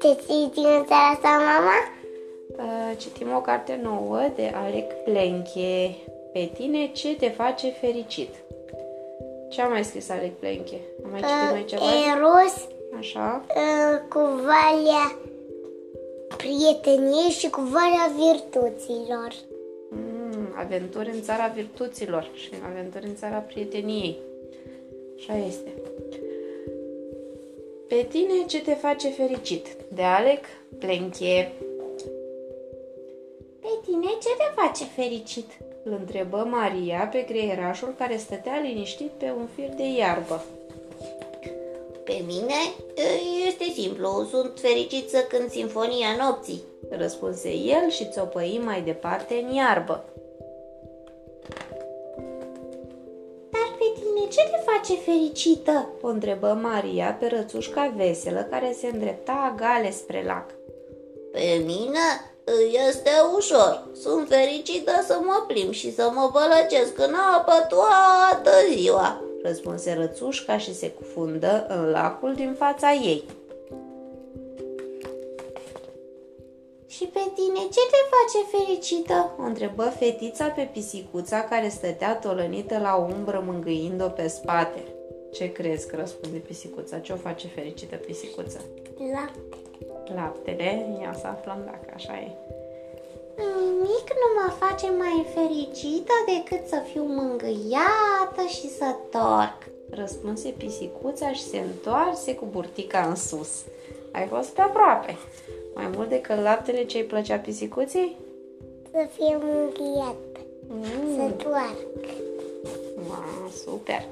Ce citim în seara asta, mama? Uh, Citim o carte nouă de Alec Plenche. Pe tine ce te face fericit? Ce a mai scris Alec Plenche? Am mai citit noi ceva? Eros Așa. uh, cu valea prieteniei și cu valea virtuților. Mm, aventuri în țara virtuților și aventuri în țara prieteniei. Așa este. Pe tine ce te face fericit? De Alec Plenche. Pe tine ce te face fericit? Îl întrebă Maria pe greierașul care stătea liniștit pe un fir de iarbă. Pe mine este simplu, sunt fericit să cânt Sinfonia Nopții. Răspunse el și țopăi mai departe în iarbă. Face fericită? O întrebă Maria pe rățușca veselă care se îndrepta agale spre lac. Pe mine este ușor. Sunt fericită să mă plimb și să mă bălăcesc în apă toată ziua. Răspunse rățușca și se cufundă în lacul din fața ei. Și pe tine ce te face fericită? O întrebă fetița pe pisicuța care stătea tolănită la umbră mângâind-o pe spate. Ce crezi că răspunde pisicuța? Ce o face fericită pisicuța? Lapte. Laptele? Ia să aflăm dacă așa e. Nimic nu mă face mai fericită decât să fiu mângâiată și să torc. Răspunse pisicuța și se întoarse cu burtica în sus. Ai fost pe aproape. Mai mult decât laptele ce îi plăcea pisicuții? Să fie mânghiat. Mm, Să toarcă. wow, super!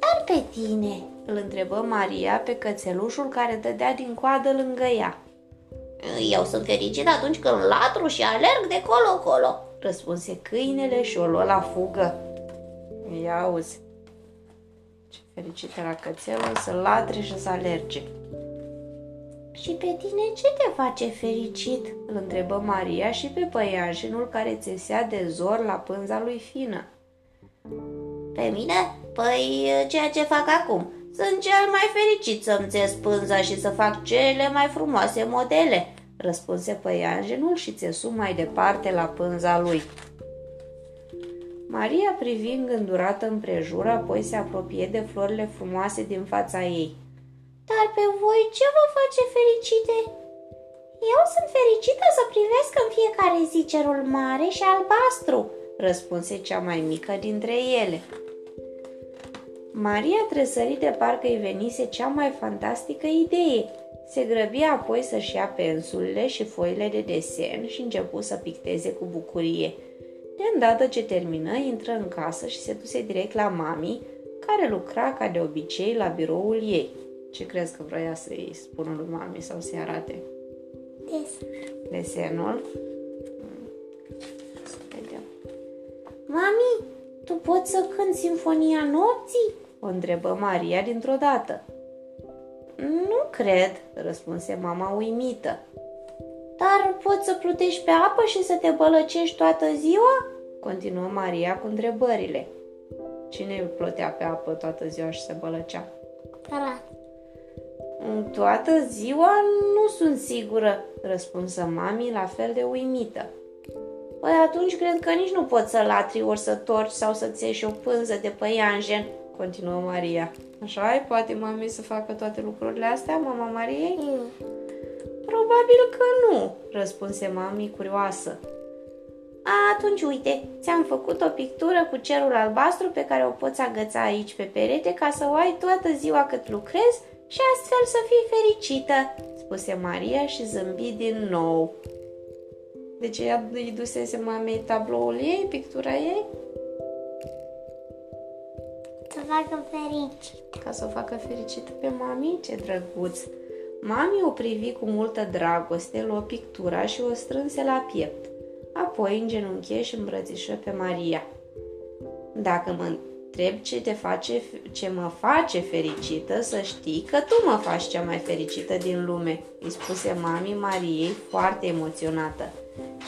Dar pe tine, Îl întrebă Maria pe cățelușul care dădea din coadă lângă ea. Eu sunt fericit atunci când latru și alerg de colo-colo. Răspunse câinele și o luă la fugă. Ia auzi. Ce fericit era cățelul să latre și să alerge. Și pe tine ce te face fericit? Îl întrebă Maria și pe păianjenul care țesea de zor la pânza lui fină. Pe mine? Păi ceea ce fac acum. Sunt cel mai fericit să-mi țes pânza și să fac cele mai frumoase modele, Răspunse păianjenul și țesu mai departe la pânza lui. Maria privi îngândurată împrejur, apoi se apropie de florile frumoase din fața ei. Dar pe voi ce vă face fericite? Eu sunt fericită să privesc în fiecare zi cerul mare și albastru, răspunse cea mai mică dintre ele. Maria tresări de parcă îi venise cea mai fantastică idee. Se grăbi apoi să-și ia pensulele și foile de desen și începu să picteze cu bucurie. De îndată ce termină, intră în casă și se duse direct la mami, care lucra ca de obicei la biroul ei. Ce crezi că vrea să-i spună lui mami sau să-i arate? Des. Desenul? Să vedem. Mami, tu poți să cânti Sinfonia Nopții? O întrebă Maria dintr-o dată. Nu cred, răspunse mama uimită. Dar poți să plutești pe apă și să te bălăcești toată ziua? Continuă Maria cu întrebările. Cine plotea pe apă toată ziua și se bălăcea? Tarat. Toată ziua nu sunt sigură, răspunsă mami la fel de uimită. Păi atunci cred că nici nu poți să latri ori să torci sau să-ți ieși o pânză de păianjen, continuă Maria. Așa ai? Poate mami să facă toate lucrurile astea, mama Mariei? Nu. Probabil că nu, răspunse mami curioasă. Atunci uite, ți-am făcut o pictură cu cerul albastru pe care o poți agăța aici pe perete ca să o ai toată ziua cât lucrezi și astfel să fii fericită, spuse Maria și zâmbi din nou. Deci ea îi dusese mamei tabloul ei, pictura ei? Să facă fericit. Ca să o facă fericită pe mami, ce drăguț! Mami o privi cu multă dragoste, luă pictura și o strânse la piept. Apoi îngenunche și îmbrățișă pe Maria. Dacă mă întreb ce, te face, ce mă face fericită, să știi că tu mă faci cea mai fericită din lume, îi spuse mami Mariei foarte emoționată.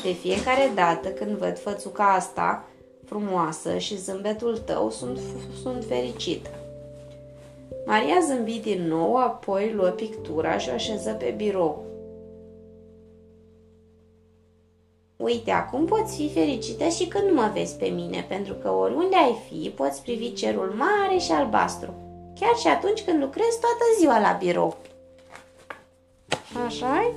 De fiecare dată când văd fățuca asta, frumoasă și zâmbetul tău sunt, sunt fericită. Maria zâmbi din nou, apoi luă pictura și o așeză pe birou. Uite, acum poți fi fericită și când nu mă vezi pe mine, pentru că oriunde ai fi, poți privi cerul mare și albastru, chiar și atunci când lucrezi toată ziua la birou. așa -i?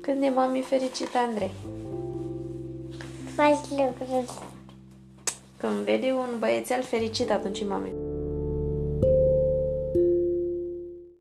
Când e mami fericită, Andrei? Faci lucruri. Când vede un băiețel fericit, atunci e mami.